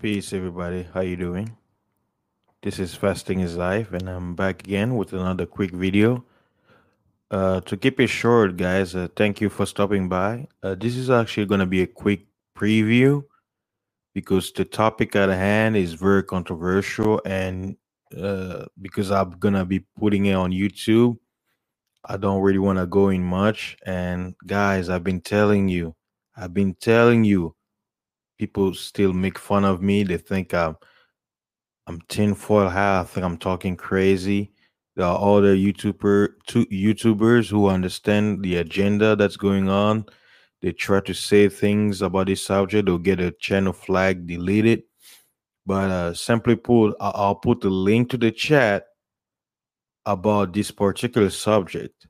Peace, everybody. How you doing? This is Fasting is Life, and I'm back again with another quick video. Uh, to keep it short, guys, uh, thank you for stopping by. Uh, this is actually going to be a quick preview because the topic at hand is very controversial, and uh, because I'm gonna be putting it on YouTube, I don't really want to go in much. And guys, I've been telling you, I've been telling you people still make fun of me. They think I'm I'm tinfoil hat. I think I'm talking crazy. There are other YouTuber two YouTubers who understand the agenda that's going on. They try to say things about this subject. They'll get a channel flag deleted. But uh, simply put, I'll put the link to the chat about this particular subject,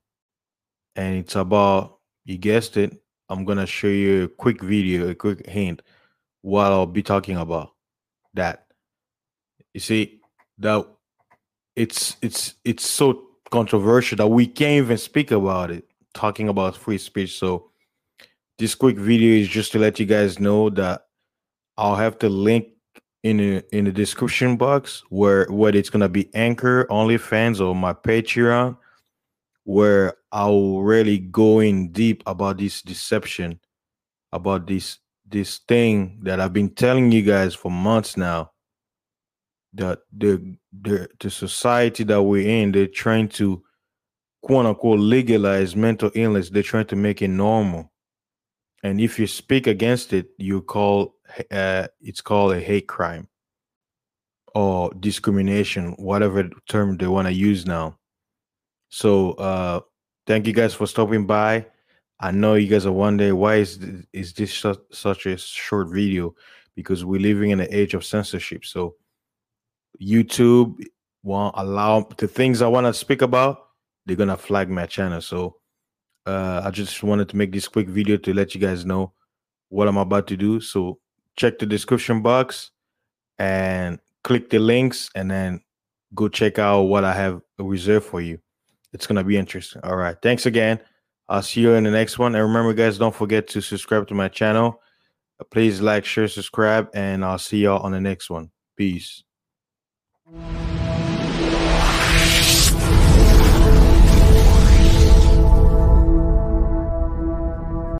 and it's about you guessed it. I'm gonna show you a quick video, a quick hint what I'll be talking about. That you see that it's it's it's so controversial that we can't even speak about it. Talking about free speech. So this quick video is just to let you guys know that I'll have the link in the in the description box where whether it's gonna be Anchor, OnlyFans, or my Patreon, where I'll really go in deep about this deception, about this this thing that I've been telling you guys for months now. That the the the society that we're in, they're trying to quote unquote legalize mental illness. They're trying to make it normal. And if you speak against it, you call uh, it's called a hate crime or discrimination, whatever term they want to use now. So uh thank you guys for stopping by. I know you guys are wondering why is is this such, such a short video? Because we're living in an age of censorship. So YouTube won't allow the things I want to speak about. They're gonna flag my channel. So uh, I just wanted to make this quick video to let you guys know what I'm about to do. So check the description box and click the links, and then go check out what I have reserved for you. It's gonna be interesting. All right. Thanks again. I'll see you in the next one. And remember, guys, don't forget to subscribe to my channel. Uh, Please like, share, subscribe, and I'll see y'all on the next one. Peace.